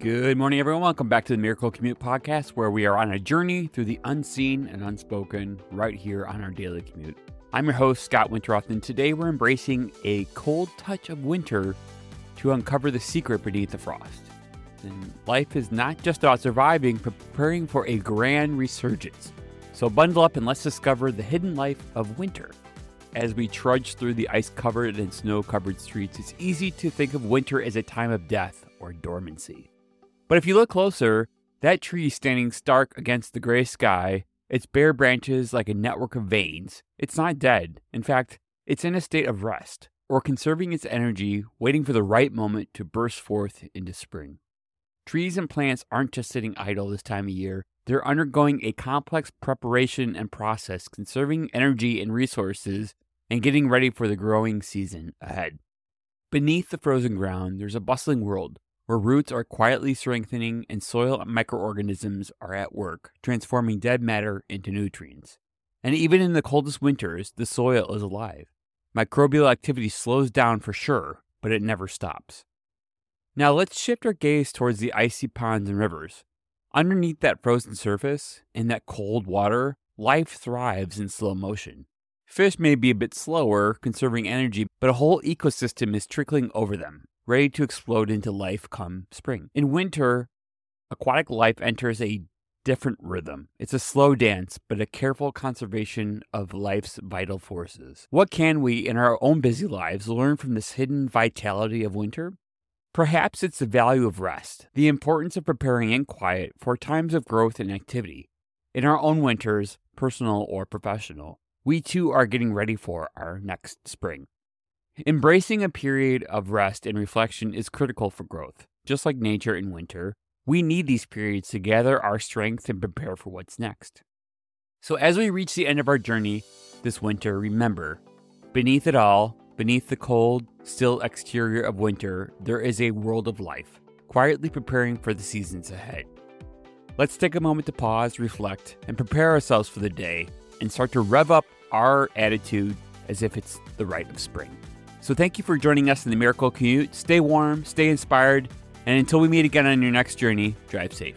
Good morning, everyone. Welcome back to the Miracle Commute Podcast, where we are on a journey through the unseen and unspoken right here on our daily commute. I'm your host, Scott Winterroth, and today we're embracing a cold touch of winter to uncover the secret beneath the frost. And life is not just about surviving, preparing for a grand resurgence. So bundle up and let's discover the hidden life of winter. As we trudge through the ice covered and snow covered streets, it's easy to think of winter as a time of death or dormancy. But if you look closer, that tree standing stark against the gray sky, its bare branches like a network of veins, it's not dead. In fact, it's in a state of rest, or conserving its energy, waiting for the right moment to burst forth into spring. Trees and plants aren't just sitting idle this time of year, they're undergoing a complex preparation and process, conserving energy and resources, and getting ready for the growing season ahead. Beneath the frozen ground, there's a bustling world where roots are quietly strengthening and soil microorganisms are at work, transforming dead matter into nutrients. And even in the coldest winters, the soil is alive. Microbial activity slows down for sure, but it never stops. Now let's shift our gaze towards the icy ponds and rivers. Underneath that frozen surface, in that cold water, life thrives in slow motion. Fish may be a bit slower, conserving energy, but a whole ecosystem is trickling over them, ready to explode into life come spring. In winter, aquatic life enters a different rhythm. It's a slow dance, but a careful conservation of life's vital forces. What can we, in our own busy lives, learn from this hidden vitality of winter? Perhaps it's the value of rest, the importance of preparing in quiet for times of growth and activity. In our own winters, personal or professional, we too are getting ready for our next spring. Embracing a period of rest and reflection is critical for growth. Just like nature in winter, we need these periods to gather our strength and prepare for what's next. So, as we reach the end of our journey this winter, remember beneath it all, beneath the cold, still exterior of winter, there is a world of life, quietly preparing for the seasons ahead. Let's take a moment to pause, reflect, and prepare ourselves for the day and start to rev up our attitude as if it's the rite of spring. So thank you for joining us in the Miracle Commute. Stay warm, stay inspired, and until we meet again on your next journey, drive safe.